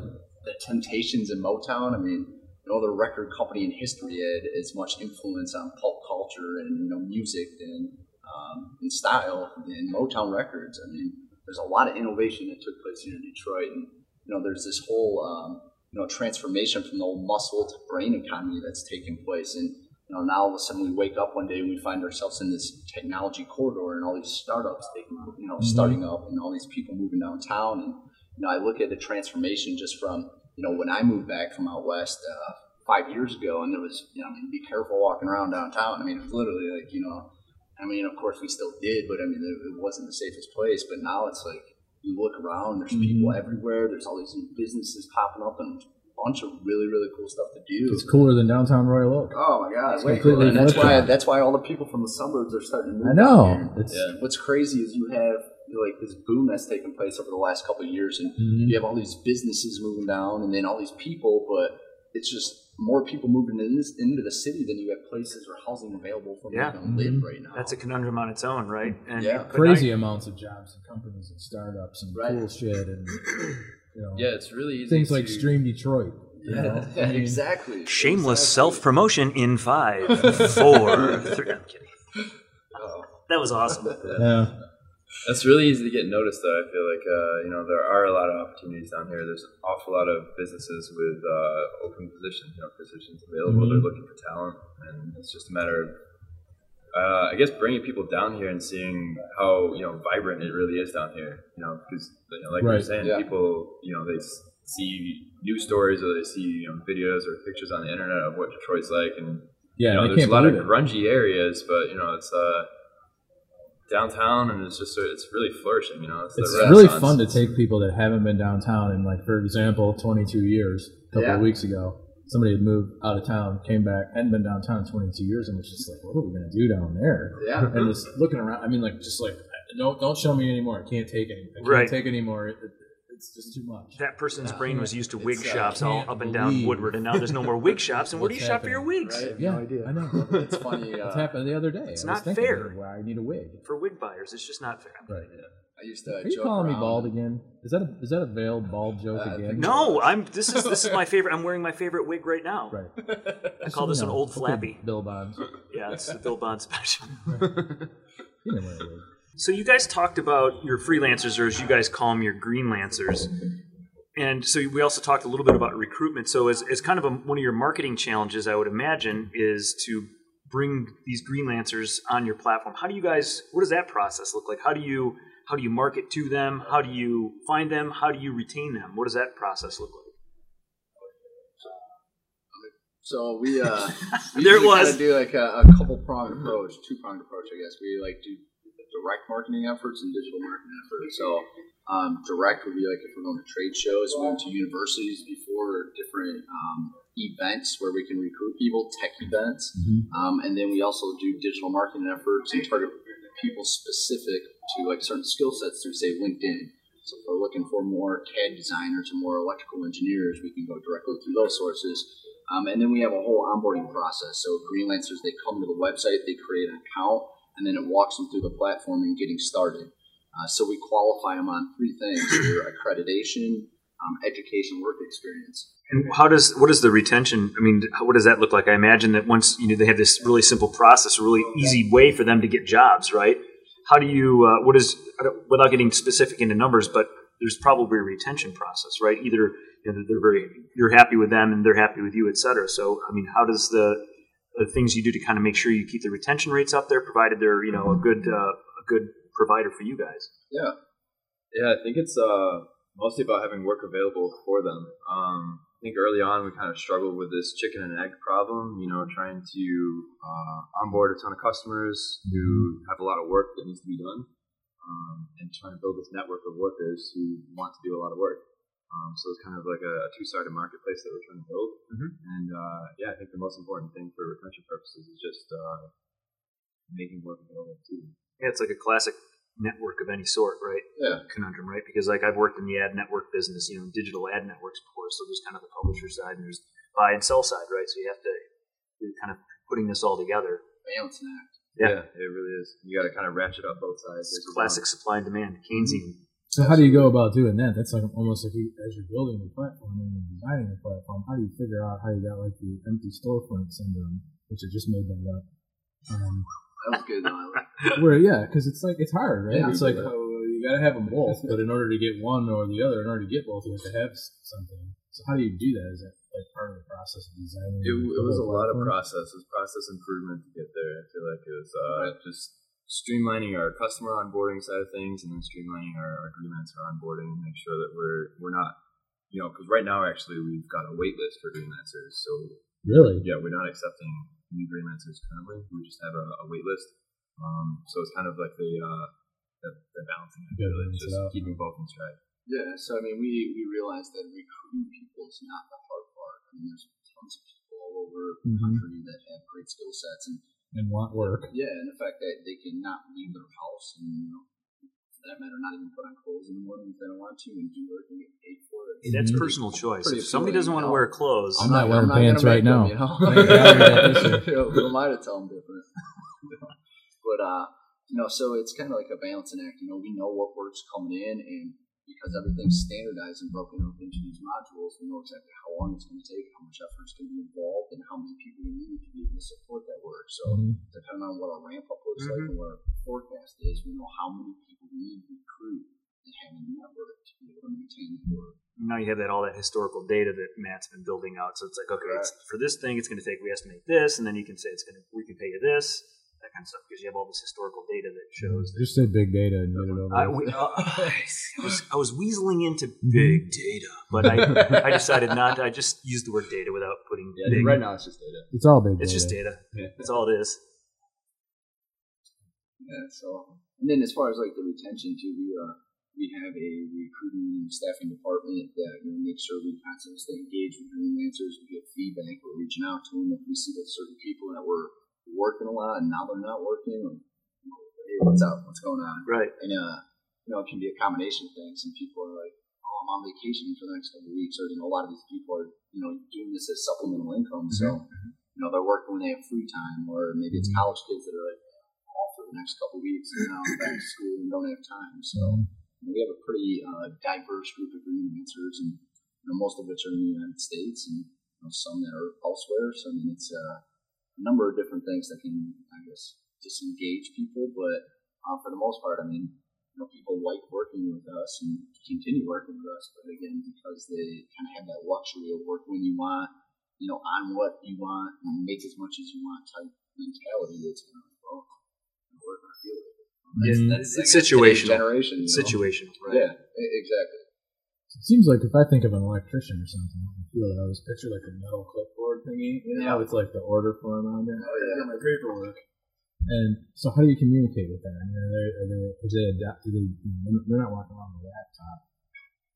The Temptations and Motown. I mean, no other record company in history had as much influence on pulp culture and you know music and um, and style than Motown Records. I mean, there's a lot of innovation that took place here in Detroit, and you know, there's this whole um, you know transformation from the old muscle to brain economy that's taking place, and you know, now all of a sudden we wake up one day and we find ourselves in this technology corridor and all these startups taking, you know, Mhm. starting up and all these people moving downtown. And, you know, I look at the transformation just from, you know, when I moved back from out west uh, five years ago and there was, you know, I mean, be careful walking around downtown. I mean, it was literally like, you know, I mean, of course we still did, but I mean, it, it wasn't the safest place. But now it's like, you look around, there's people Mhm. everywhere, there's all these new businesses popping up and a bunch of really, really cool stuff to do. It's cooler than downtown Royal Oak. Oh my god, It's way cooler. And that's why that's why all the people from the suburbs are starting to move. I know. It's Yeah. What's crazy is you have like this boom that's taken place over the last couple of years, and Mhm. you have all these businesses moving down, and then all these people, but it's just more people moving in this, into the city than you have places or housing available for Yeah. them to live Mhm. right now. That's a conundrum on its own, right? And Yeah. crazy I- amounts of jobs and companies and startups and Right. cool shit and you know Yeah, it's really easy. things like to- Stream Detroit. you know? yeah, I mean, exactly. shameless Exactly. self promotion in five, four, three. I'm kidding. Oh. That was awesome. Yeah. That's really easy to get noticed, though. I feel like uh, you know there are a lot of opportunities down here. There's an awful lot of businesses with uh, open positions, you know, positions available. Mhm. They're looking for talent, and it's just a matter of, uh, I guess, bringing people down here and seeing how you know vibrant it really is down here. You know, because you know, like we Right. were saying, Yeah. people, you know, they see news stories or they see you know videos or pictures on the internet of what Detroit's like, and Yeah, you know, there's a lot of believe it. grungy areas, but you know, it's uh, downtown, and it's just it's really flourishing. You know, it's, It's really fun to take people that haven't been downtown in, like, for example, 22 years, a couple Yeah. of weeks ago. Somebody had moved out of town, came back, hadn't been downtown in 22 years, and was just like, "What are we gonna do down there?" Yeah. And just looking around, I mean, like, just like, don't don't show me anymore. I can't take any. I can't Right. take anymore. It, it, it's just too much. That person's brain was used to wig It's, uh, shops all up and down believe Woodward, and now there's no more wig shops. And where do you what's shop for your wigs? right? yeah, no idea. I know. It's funny. It's Uh, happened the other day. It's I not was fair. Why I need a wig. For wig buyers, it's just not fair. Right. I used to. Are you joke calling me bald again? Is that a is that a veiled bald joke Uh, again? No, I'm. This is this is my favorite. I'm wearing my favorite wig right now. Right. I call this an old Okay, flappy. Bill Bonds. Yeah, it's the Bill Bonds special. You didn't wear a wig. So you guys talked about your freelancers, or as you guys call them, your Greenlancers. And so we also talked a little bit about recruitment. So as, as kind of a, one of your marketing challenges, I would imagine, is to bring these Greenlancers on your platform. How do you guys? What does that process look like? How do you how do you market to them? How do you find them? How do you retain them? What does that process look like? So we uh, we There was. kinda do like a, a couple pronged approach, two pronged approach, I guess. We like do direct marketing efforts and digital marketing efforts. So um, direct would be like if we're going to trade shows, we went to universities before, different um, events where we can recruit people, tech events, Mhm. um, and then we also do digital marketing efforts and target people specific to like certain skill sets through say LinkedIn. So if we're looking for more CAD designers or more electrical engineers, we can go directly through those sources. Um, and then we have a whole onboarding process. So Greenlancers, they come to the website, they create an account, and then it walks them through the platform and getting started. Uh, so we qualify them on three things: their accreditation, um, education, work experience. And how does what is the retention? I mean, how- what does that look like? I imagine that once you know they have this really simple process, a really easy way for them to get jobs, right? How do you? Uh, what is without getting specific into numbers, but there's probably a retention process, right? Either you know, they're very you're happy with them and they're happy with you, et cetera. So, I mean, how does the the things you do to kind of make sure you keep the retention rates up there, provided they're you know a good uh, a good provider for you guys? Yeah, Yeah, I think it's uh, mostly about having work available for them. Um, I think early on we kind of struggled with this chicken and egg problem, you know, trying to uh, onboard a ton of customers who have a lot of work that needs to be done, um, and trying to build this network of workers who want to do a lot of work. Um, so it's kind of like a, a two-sided marketplace that we're trying to build. Mhm. And uh, yeah, I think the most important thing for retention purposes is just uh, making work available to them. Yeah, it's like a classic network of any sort, right? Yeah. Conundrum, right? Because like I've worked in the ad network business, you know, digital ad networks before. So there's kind of the publisher side and there's buy and sell side, right? So you have to you're kind of putting this all together. balancing act. Yeah. it really is. You got to kind of ratchet up both sides. It's classic supply and demand, Keynesian. So how do you go about doing that? That's like almost like you, as you're building the platform and you're designing the platform. How do you figure out how you got like the empty storefront syndrome, which I just made that up? Um, That was good. Though. Where yeah, because it's like it's hard, right? Yeah. it's like oh, you got to have them both, but in order to get one or the other, in order to get both, you have to have something. So how do you do that? Is that like part of the process of designing? It, it was a whole lot of platform? process. It was process improvement to get there. I feel like it was uh, just streamlining our customer onboarding side of things, and then streamlining our, our Greenlancer onboarding, and make sure that we're we're not, you know, because right now actually we've got a wait list for Greenlancers. So Really? yeah, we're not accepting new Greenlancers currently. We just have a, a wait list. Um, so it's kind of like the uh, the, the balancing. act, Gotta really. It's just out. keeping both in stride. Yeah, so I mean, we, we realized that recruiting people is not the hard part. I mean, there's tons of people all over the Mhm. country that have great skill sets, and And want work? yeah, and the fact that they can not leave their house and you know, for that matter, not even put on clothes in the morning if they don't want to, and do work and get paid for it. That's personal choice. If somebody doesn't want to wear clothes, I'm not wearing gonna pants right make them, now. you know? Thank God we got this shit. You know, Who am I to tell them different? but uh, you know, so it's kind of like a balancing act. You know, we know what work's coming in, and because everything's standardized and broken up into these modules, we know exactly how long it's going to take, how much effort is going to be involved, and how many people we need to be able to support that work. So Mhm. depending on what our ramp up looks Mm-hmm. like and what our forecast is, we know how many people we need to recruit and having a network to be able to maintain the work. now you have that all that historical data that Matt's been building out. So it's like, okay, it's, for this thing, it's going to take. We estimate this, and then you can say it's going to. We can pay you this, that kind of stuff, because you have all this historical data that shows. That, Just say big data and get over. I, we, uh, I, was, I was weaseling into big data, but I, I decided not. to. I just used the word data without putting Yeah, big. right now it's just data. it's all big. It's data. just data. Yeah. That's all it is. Yeah, so and then as far as like the retention too, we uh we have a recruiting and staffing department that you know makes sure we constantly stay engaged with freelancers. We get feedback. We're reaching out to them if we see that certain people that were working a lot and now they're not working. Or, hey, what's up? What's going on? Right. And uh, you know, it can be a combination of things. Some people are like, "Oh, I'm on vacation for the next couple of weeks," or you know, a lot of these people are you know doing this as supplemental income. So you know, they're working when they have free time, or maybe it's college kids that are like off for the next couple of weeks and now back to school and don't have time. So you know, we have a pretty uh, diverse group of freelancers, and you know, most of which are in the United States, and you know, some that are elsewhere. So I mean, it's uh, a number of different things that can, I guess, disengage people, but uh, for the most part, I mean, you know, people like working with us and continue working with us, but again, because they kind of have that luxury of work when you want, you know, on what you want and make as much as you want type mentality, it's kind of, well, we're going to feel it. That's, Mm, that's, it's I guess, today's situational. Generation, you know? Situation. Right. Yeah, exactly. It seems like if I think of an electrician or something, I feel it. I always picture like a metal clipboard thingy, you know, with like the order form on there. Oh, yeah. my paperwork. And so, how do you communicate with mean, are they are they is they adapt? Do they they're not walking around with a laptop?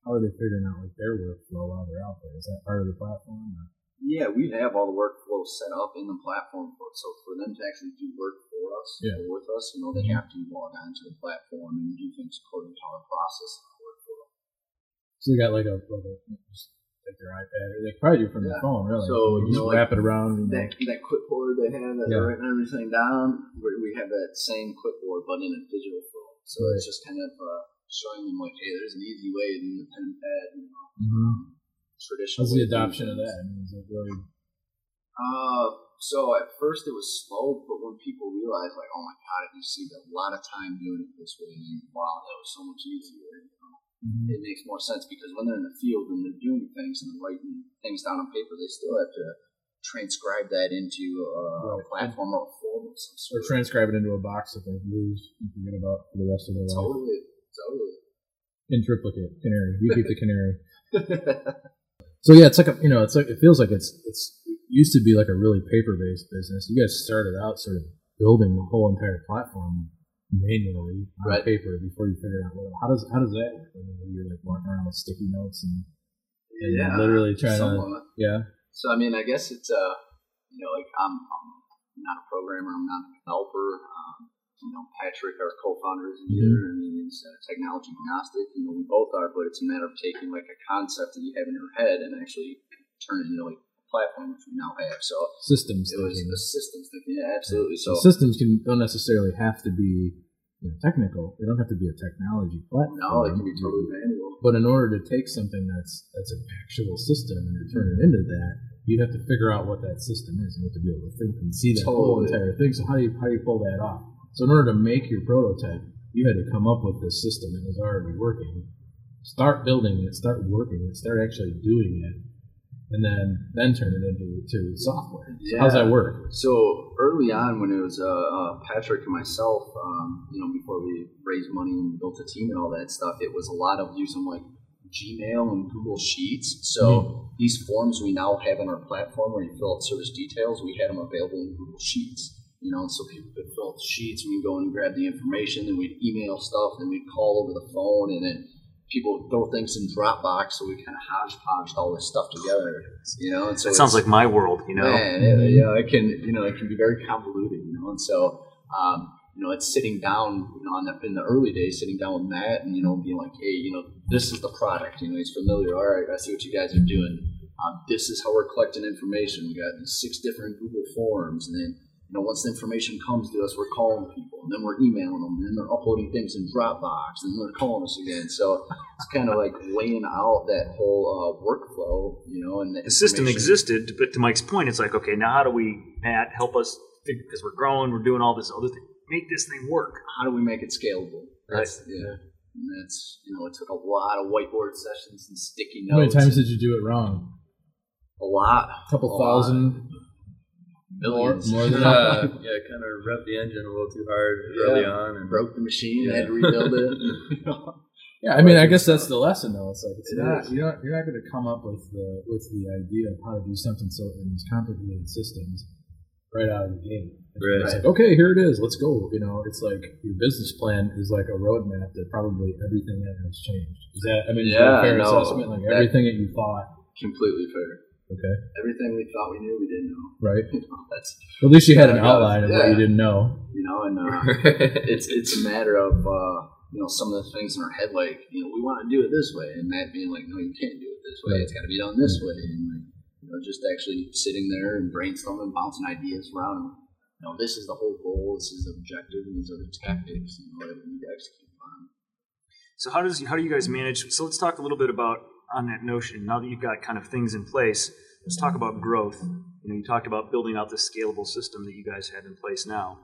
How are they figuring out like their workflow while they're out there? Is that part of the platform? Or? Yeah, we have all the workflow set up in the platform for so for them to actually do work for us Yeah. or with us, you know, they have to log on to the platform and do things according to our process and workflow. So they got like a like a just take their iPad or they probably do from their phone, really. So, you know, like wrap it around. Know. That that clipboard they have that Yeah. writing everything down, we we have that same clipboard but in a digital form. So Right. it's just kind of uh, showing them like, hey, there's an easy way to do the pen and pad, you know, Mhm. traditional. How's way the adoption of that? I mean, is it really? Uh, so at first it was slow, but when people realized, like, oh my god, I just saved a lot of time doing it this way, and wow, that was so much easier. Mhm. It makes more sense because when they're in the field and they're doing things and writing things down on paper, they still have to transcribe that into a, Right. platform or a form of some Or transcribe it into a box that they lose and forget about for the rest of their life. Totally, totally. In triplicate, canary. You keep the canary. So yeah, it's like a, you know, it's like it feels like it's it's it used to be like a really paper based business. You guys started out sort of building the whole entire platform manually on Right. paper before you figure out well, how does how does that work? I mean, you're like walking around with sticky notes and, and yeah, literally trying to yeah So I mean, I guess it's uh, you know, like I'm, I'm not a programmer, I'm not a developer. Um, you know, Patrick, our co-founder, is here. I mean, he's uh, technology agnostic. You know, we both are, but it's a matter of taking like a concept that you have in your head and actually turn it into like platform which we now have. So systems it was thinking. the systems thinking. Yeah, absolutely. So systems can don't necessarily have to be you know, technical. They don't have to be a technology platform. no, it can be totally manual. But in order to take something that's that's an actual system and to turn it into that, you have to figure out what that system is and you have to be able to think and see that whole entire thing. So how do you how do you pull that off? So in order to make your prototype, you had to come up with this system that was already working, start building it, start working it, start actually doing it, and then then turn it into to software. So how's that work? So early on, when it was uh, uh, Patrick and myself, um, you know, before we raised money and built a team and all that stuff, it was a lot of using like Gmail and Google Sheets. So these forms we now have on our platform where you fill out service details, we had them available in Google Sheets. You know, so people could fill out the sheets, and we'd go and grab the information, then we'd email stuff, then we'd call over the phone, and then people throw things in Dropbox, so we kind of hodgepodged all this stuff together. You know, and so That sounds like my world, you know. Man, it, you know, it can you know it can be very convoluted, you know, and so um, you know it's sitting down, you know, on the, in the early days, sitting down with Matt and you know being like, hey, you know, this is the product, you know, he's familiar. All right, I see what you guys are doing. Um, this is how we're collecting information. We got these six different Google forms, and then you know once the information comes to us, we're calling people, and then we're emailing them, and then they're uploading things in Dropbox, and then they're calling us again. So it's kind of like laying out that whole uh, workflow, you know, and the system existed, but to Mike's point, it's like, okay, now how do we, Matt, help us because we're growing, we're doing all this other thing, make this thing work. how do we make it scalable? That's, yeah. And that's, you know, it took a lot of whiteboard sessions and sticky notes. How many times did you do it wrong? A lot. A couple A lot. Thousand. Millions. More than uh, yeah, kind of revved the engine a little too hard early on, and Broke the machine, Yeah. had to rebuild it. Yeah, I mean, I guess that's the lesson, though. It's like it's It not you're not you're not going to come up with the with the idea of how to do something so in these complicated systems right out of the gate. Right. It's like okay, here it is, let's go. You know, it's like your business plan is like a roadmap that probably everything that has changed. Is that I mean, is that a Yeah, fair no, assessment? Like that- everything that you thought. Completely fair. Okay, Everything we thought we knew, we didn't know. right. You know, that's At least you had an outline of what you didn't know. you know, and uh, it's it's a matter of uh, you know some of the things in our head, like you know, we want to do it this way, and Matt being like, no, you can't do it this way. Right. It's got to be done this way, and like you know, just actually sitting there and brainstorming, bouncing ideas around. You know, this is the whole goal. This is the objective, and these are the tactics you know, that we need to execute on. So how does how do you guys manage? So let's talk a little bit about on that notion. Now that you've got kind of things in place, let's talk about growth. You know, you talked about building out this scalable system that you guys have in place now.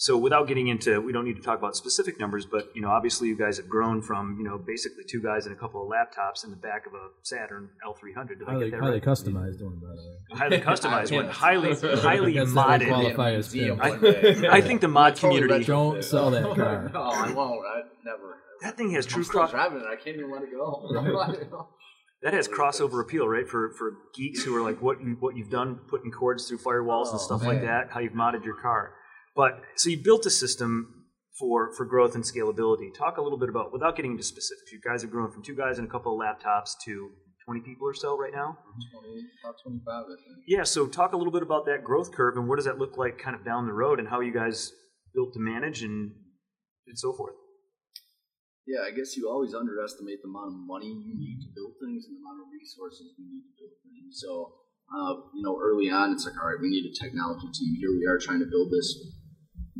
So without getting into, we don't need to talk about specific numbers, but you know, obviously you guys have grown from you know basically two guys and a couple of laptops in the back of a Saturn L300. Did I Highly, highly right? customized one, by the way. Highly customized one, highly highly That's modded. qualify as Museum film. I think the mod Totally community. retro- Don't sell that car. no, I won't. I never. That thing has true I'm cross. driving it. I can't even let it go. That has crossover appeal, right? For for geeks who are like what you what you've done, putting cords through firewalls and Oh, stuff like that. How you've modded your car. But so you built a system for for growth and scalability. Talk a little bit about without getting into specifics. You guys have grown from two guys and a couple of laptops to twenty people or so right now. 20, about 25, I think. Yeah. So talk a little bit about that growth curve and what does that look like kind of down the road and how you guys built to manage and and so forth. Yeah, I guess you always underestimate the amount of money you need to build things and the amount of resources you need to build things. So, uh, you know, early on, it's like, all right, we need a technology team. Here we are trying to build this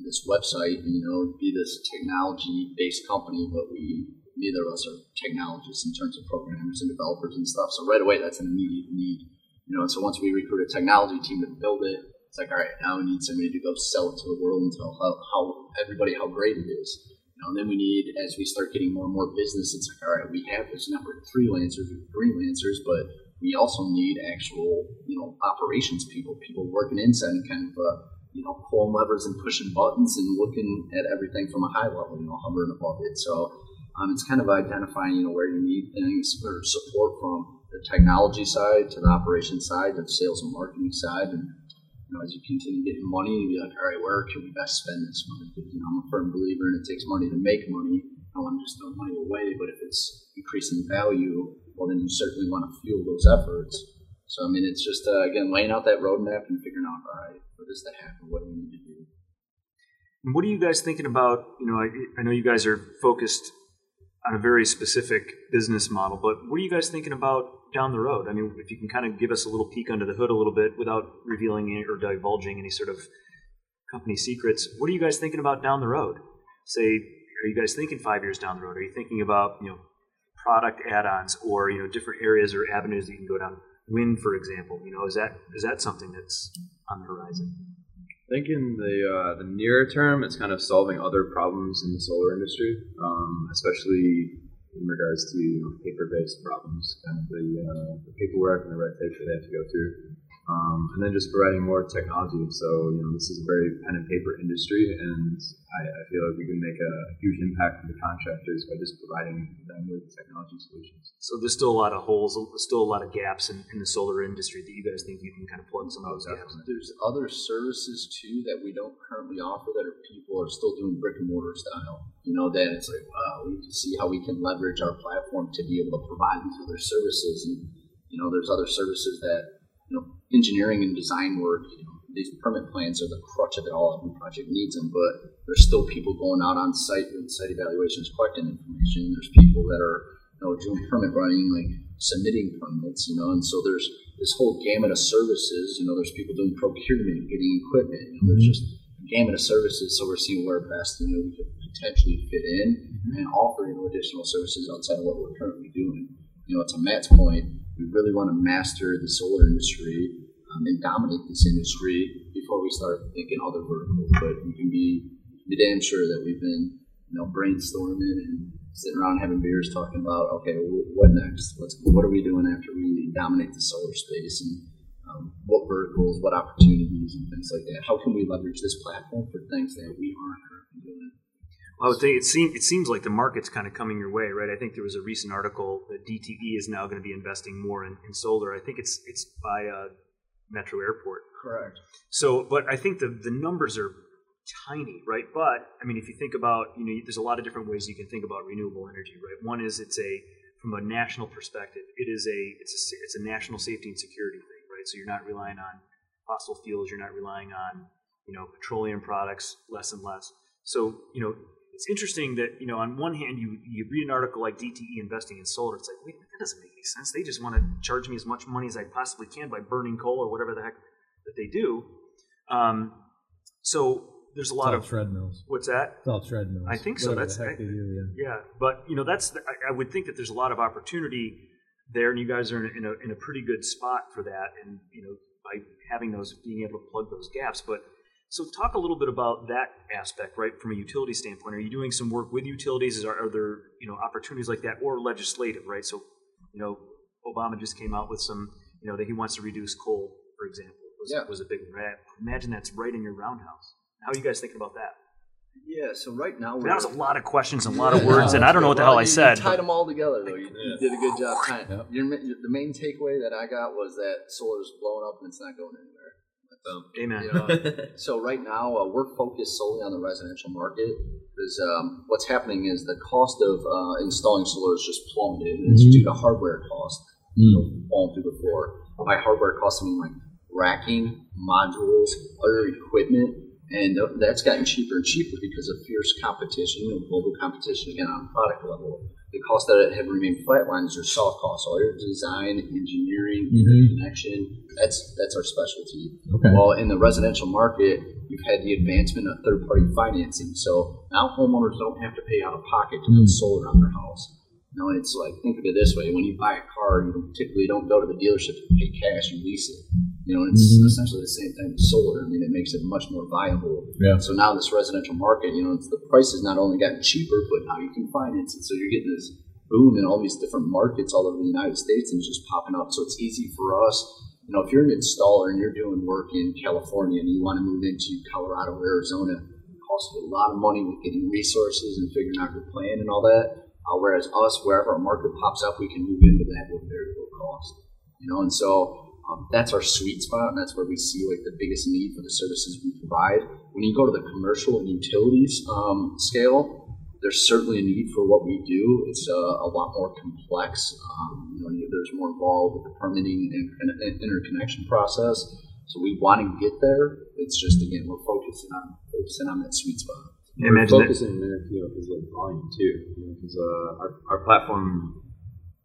this website, and you know, be this technology based company, but we neither of us are technologists in terms of programmers and developers and stuff. So right away, that's an immediate need. You know, and so once we recruit a technology team to build it, it's like, all right, now we need somebody to go sell it to the world and tell how, how everybody how great it is. You know, and then we need, as we start getting more and more business, it's like, all right, we have this network of freelancers or freelancers, but we also need actual, you know, operations people, people working inside and kind of, uh, you know, pulling levers and pushing buttons and looking at everything from a high level, you know, hovering above it. So um, it's kind of identifying, you know, where you need things or support from the technology side to the operations side, to the sales and marketing side, and you know, as you continue getting money, you be like, all right, where can we best spend this money? Because, you know, I'm a firm believer and it takes money to make money. I don't want to just throw money away, but if it's increasing value, well, then you certainly want to fuel those efforts. So, I mean, it's just, uh, again, laying out that roadmap and figuring out, all right, for this to happen, what do we need to do? And what are you guys thinking about? You know, I, I know you guys are focused on a very specific business model, but what are you guys thinking about down the road? I mean, if you can kind of give us a little peek under the hood a little bit without revealing any, or divulging any sort of company secrets, what are you guys thinking about down the road? Say, are you guys thinking five years down the road? Are you thinking about you know product add-ons or you know different areas or avenues that you can go down? Wind, for example, you know, is that is that something that's on the horizon? I think in the uh, the nearer term, it's kind of solving other problems in the solar industry, um, especially in regards to you know, paper-based problems, of the, uh, the paperwork and the red tape that they have to go through, um, and then just providing more technology. So you know, this is a very pen and paper industry, and I, I feel like we can make a huge impact for the contractors by just providing them with technology solutions. So there's still a lot of holes, there's still a lot of gaps in, in the solar industry that you guys think you can kind of plug some of those gaps. in. There's other services too that we don't currently offer that are people are still doing brick and mortar style. You know, that it's like, wow, we can see how we can leverage our platform to be able to provide these other services. And, you know, there's other services that, you know, engineering and design work, you know, these permit plans are the crutch of it all. Every project needs them, but there's still people going out on site doing site evaluations, collecting information. There's people that are, you know, doing permit running, like submitting permits, you know, and so there's this whole gamut of services. You know, there's people doing procurement, getting equipment. You know, there's mm-hmm. just a gamut of services. So we're seeing where best, you know, we could potentially fit in mm-hmm. and offer you know, additional services outside of what we're currently doing. You know, to Matt's point, we really want to master the solar industry um, and dominate this industry before we start thinking other verticals. But you can be, be damn sure that we've been you know, brainstorming and sitting around having beers, talking about okay, what next? What's what are we doing after we dominate the solar space and um, what verticals, what opportunities, and things like that. How can we leverage this platform for things that we aren't currently doing? I would think it seems it seems like the market's kind of coming your way, right? I think there was a recent article that DTE is now going to be investing more in, in solar. I think it's it's by uh, Metro Airport. Correct. So, but I think the the numbers are tiny, right? But I mean, if you think about, you know, there's a lot of different ways you can think about renewable energy, right? One is it's a from a national perspective, it is a it's a it's a national safety and security thing, right? So you're not relying on fossil fuels, you're not relying on you know petroleum products less and less. So you know it's interesting that you know on one hand you you read an article like DTE investing in solar, it's like wait that doesn't make any sense. They just want to charge me as much money as I possibly can by burning coal or whatever the heck that they do. Um, so there's a lot of treadmills. What's that? It's all treadmills. I think so. Whatever That's I, do, yeah. yeah, but you know that's the, I, I would think that there's a lot of opportunity there, and you guys are in a, in a, in a pretty good spot for that, and you know by having those being able to plug those gaps. But so talk a little bit about that aspect, right, from a utility standpoint. Are you doing some work with utilities? Are, are there you know opportunities like that, or legislative, right? So you know Obama just came out with some you know that he wants to reduce coal, for example, was, Yeah. was a big one. Imagine that's right in your roundhouse. How are you guys thinking about that? Yeah. So right now we're That was a lot of questions, and a lot of words, and I don't know what the hell I you- said. You tied them all together, though. You, you did a good job tying. Yep. Your, your, the main takeaway that I got was that solar's blowing up and it's not going anywhere. Amen. You know, so right now uh, we're focused solely on the residential market because um, what's happening is the cost of uh, installing solar is just plummeted. and It's due to hardware cost Mm. you know, falling through the floor. By hardware cost, I mean like racking, modules, other equipment, and that's gotten cheaper and cheaper because of fierce competition, you know, global competition again on a product level. The costs that have remained flatlined is your soft costs, all your design, engineering, Mhm. connection. That's that's our specialty. Okay. Well, in the residential market, you've had the advancement of third-party financing. So now homeowners don't have to pay out of pocket to Mm. put solar on their house. You know, it's like think of it this way: when you buy a car, you typically don't go to the dealership to pay cash; you lease it. You know, it's Mhm. essentially the same thing with solar. I mean, it makes it much more viable. Yeah. So now this residential market, you know, it's, the price has not only gotten cheaper, but now you can finance it. So you're getting this boom in all these different markets all over the United States, and it's just popping up. So it's easy for us. You know, if you're an installer and you're doing work in California and you want to move into Colorado or Arizona, it costs you a lot of money with getting resources and figuring out your plan and all that. Uh, whereas us, wherever our market pops up, we can move into that with very low cost. You know, and so um, that's our sweet spot, and that's where we see like the biggest need for the services we provide. When you go to the commercial and utilities um, scale, there's certainly a need for what we do. It's uh, a lot more complex. Um, you know, there's more involved with the permitting and, and, and interconnection process. So we want to get there. It's just again we're focusing on focusing on that sweet spot. I We're imagine that, focusing there, you know, because of volume too. You know, because uh, our our platform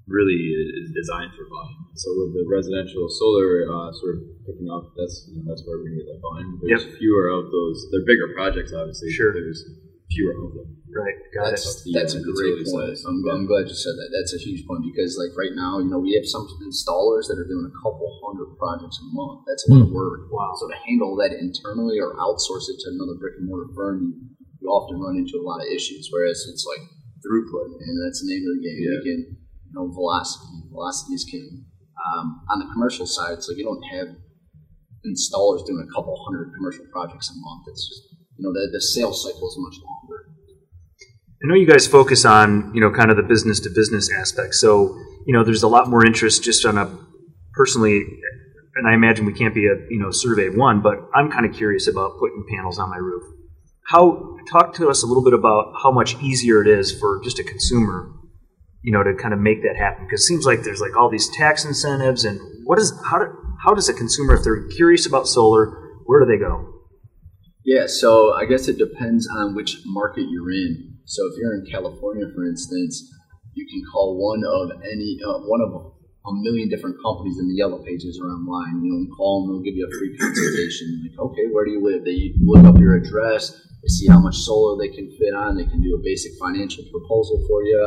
really is designed for volume. So with the residential solar uh, sort of picking up, that's you know, that's where we get that volume. There's fewer of those. They're bigger projects, obviously. Sure. There's fewer of them. right? Got it. That's the, that's uh, a great point. side. I'm, I'm glad you said that. That's a huge point because like right now, you know, we have some installers that are doing a couple hundred projects a month. That's a lot of work. Wow. So to handle that internally or outsource it to another brick and mortar firm, you, you often run into a lot of issues. Whereas it's like throughput, and that's the name of the game. Yeah. You can, you know, velocity. Velocity is king. Um, on the commercial side, like you don't have installers doing a couple hundred commercial projects a month. It's just you know the, the sales cycle is much longer. I know you guys focus on you know kind of the business to business aspect. So you know there's a lot more interest just on a personally, and I imagine we can't be a you know survey one, but I'm kind of curious about putting panels on my roof. How talk to us a little bit about how much easier it is for just a consumer, you know, to kind of make that happen because it seems like there's like all these tax incentives and what is how do, how does a consumer if they're curious about solar where do they go? Yeah, so I guess it depends on which market you're in. So if you're in California, for instance, you can call one of any uh, one of a million different companies in the yellow pages or online. You know, and call them; they'll give you a free consultation. Like, okay, where do you live? They look up your address. They see how much solar they can fit on. They can do a basic financial proposal for you.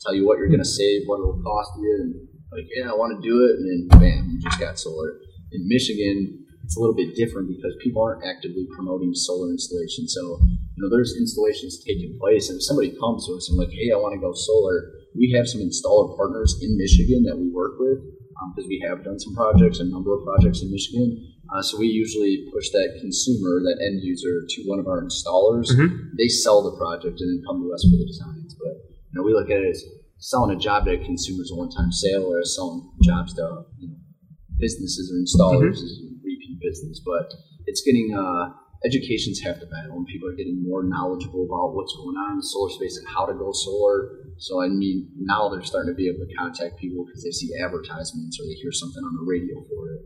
Tell you what you're going to save, what it'll cost you, and like, yeah, I want to do it. And then, bam, you just got solar. In Michigan, it's a little bit different because people aren't actively promoting solar installation. So you know, there's installations taking place, and if somebody comes to us and like, hey, I want to go solar, we have some installer partners in Michigan that we work with because um, we have done some projects, a number of projects in Michigan. Uh, so we usually push that consumer, that end user, to one of our installers. Mm-hmm. They sell the project and then come to us for the designs. You know, we look at it as selling a job to consumers a one-time sale, or selling jobs to you know, businesses or installers mm-hmm. is repeat business. But it's getting uh, education's half the battle, and people are getting more knowledgeable about what's going on in the solar space and how to go solar. So I mean, now they're starting to be able to contact people because they see advertisements or they hear something on the radio for it,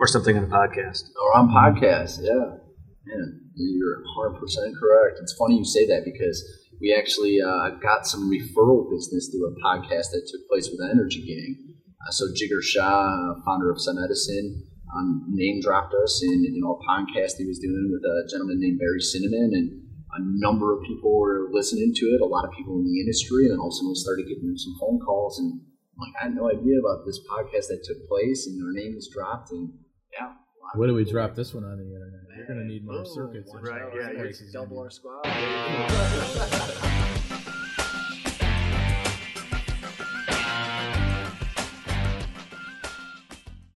or something on a podcast, or on podcasts. Yeah, man, you're 100 percent correct. It's funny you say that because we actually uh, got some referral business through a podcast that took place with the Energy Gang. Uh, so Jigar Shah, founder of SunEdison, um, name dropped us in know a podcast he was doing with a gentleman named Barry Cinnamon, and a number of people were listening to it. A lot of people in the industry, and all of a sudden we started getting some phone calls, and I'm like I had no idea about this podcast that took place, and our name was dropped, and yeah. What do we drop this one on the internet? We're gonna need more circuits. Right? Yeah double our squad.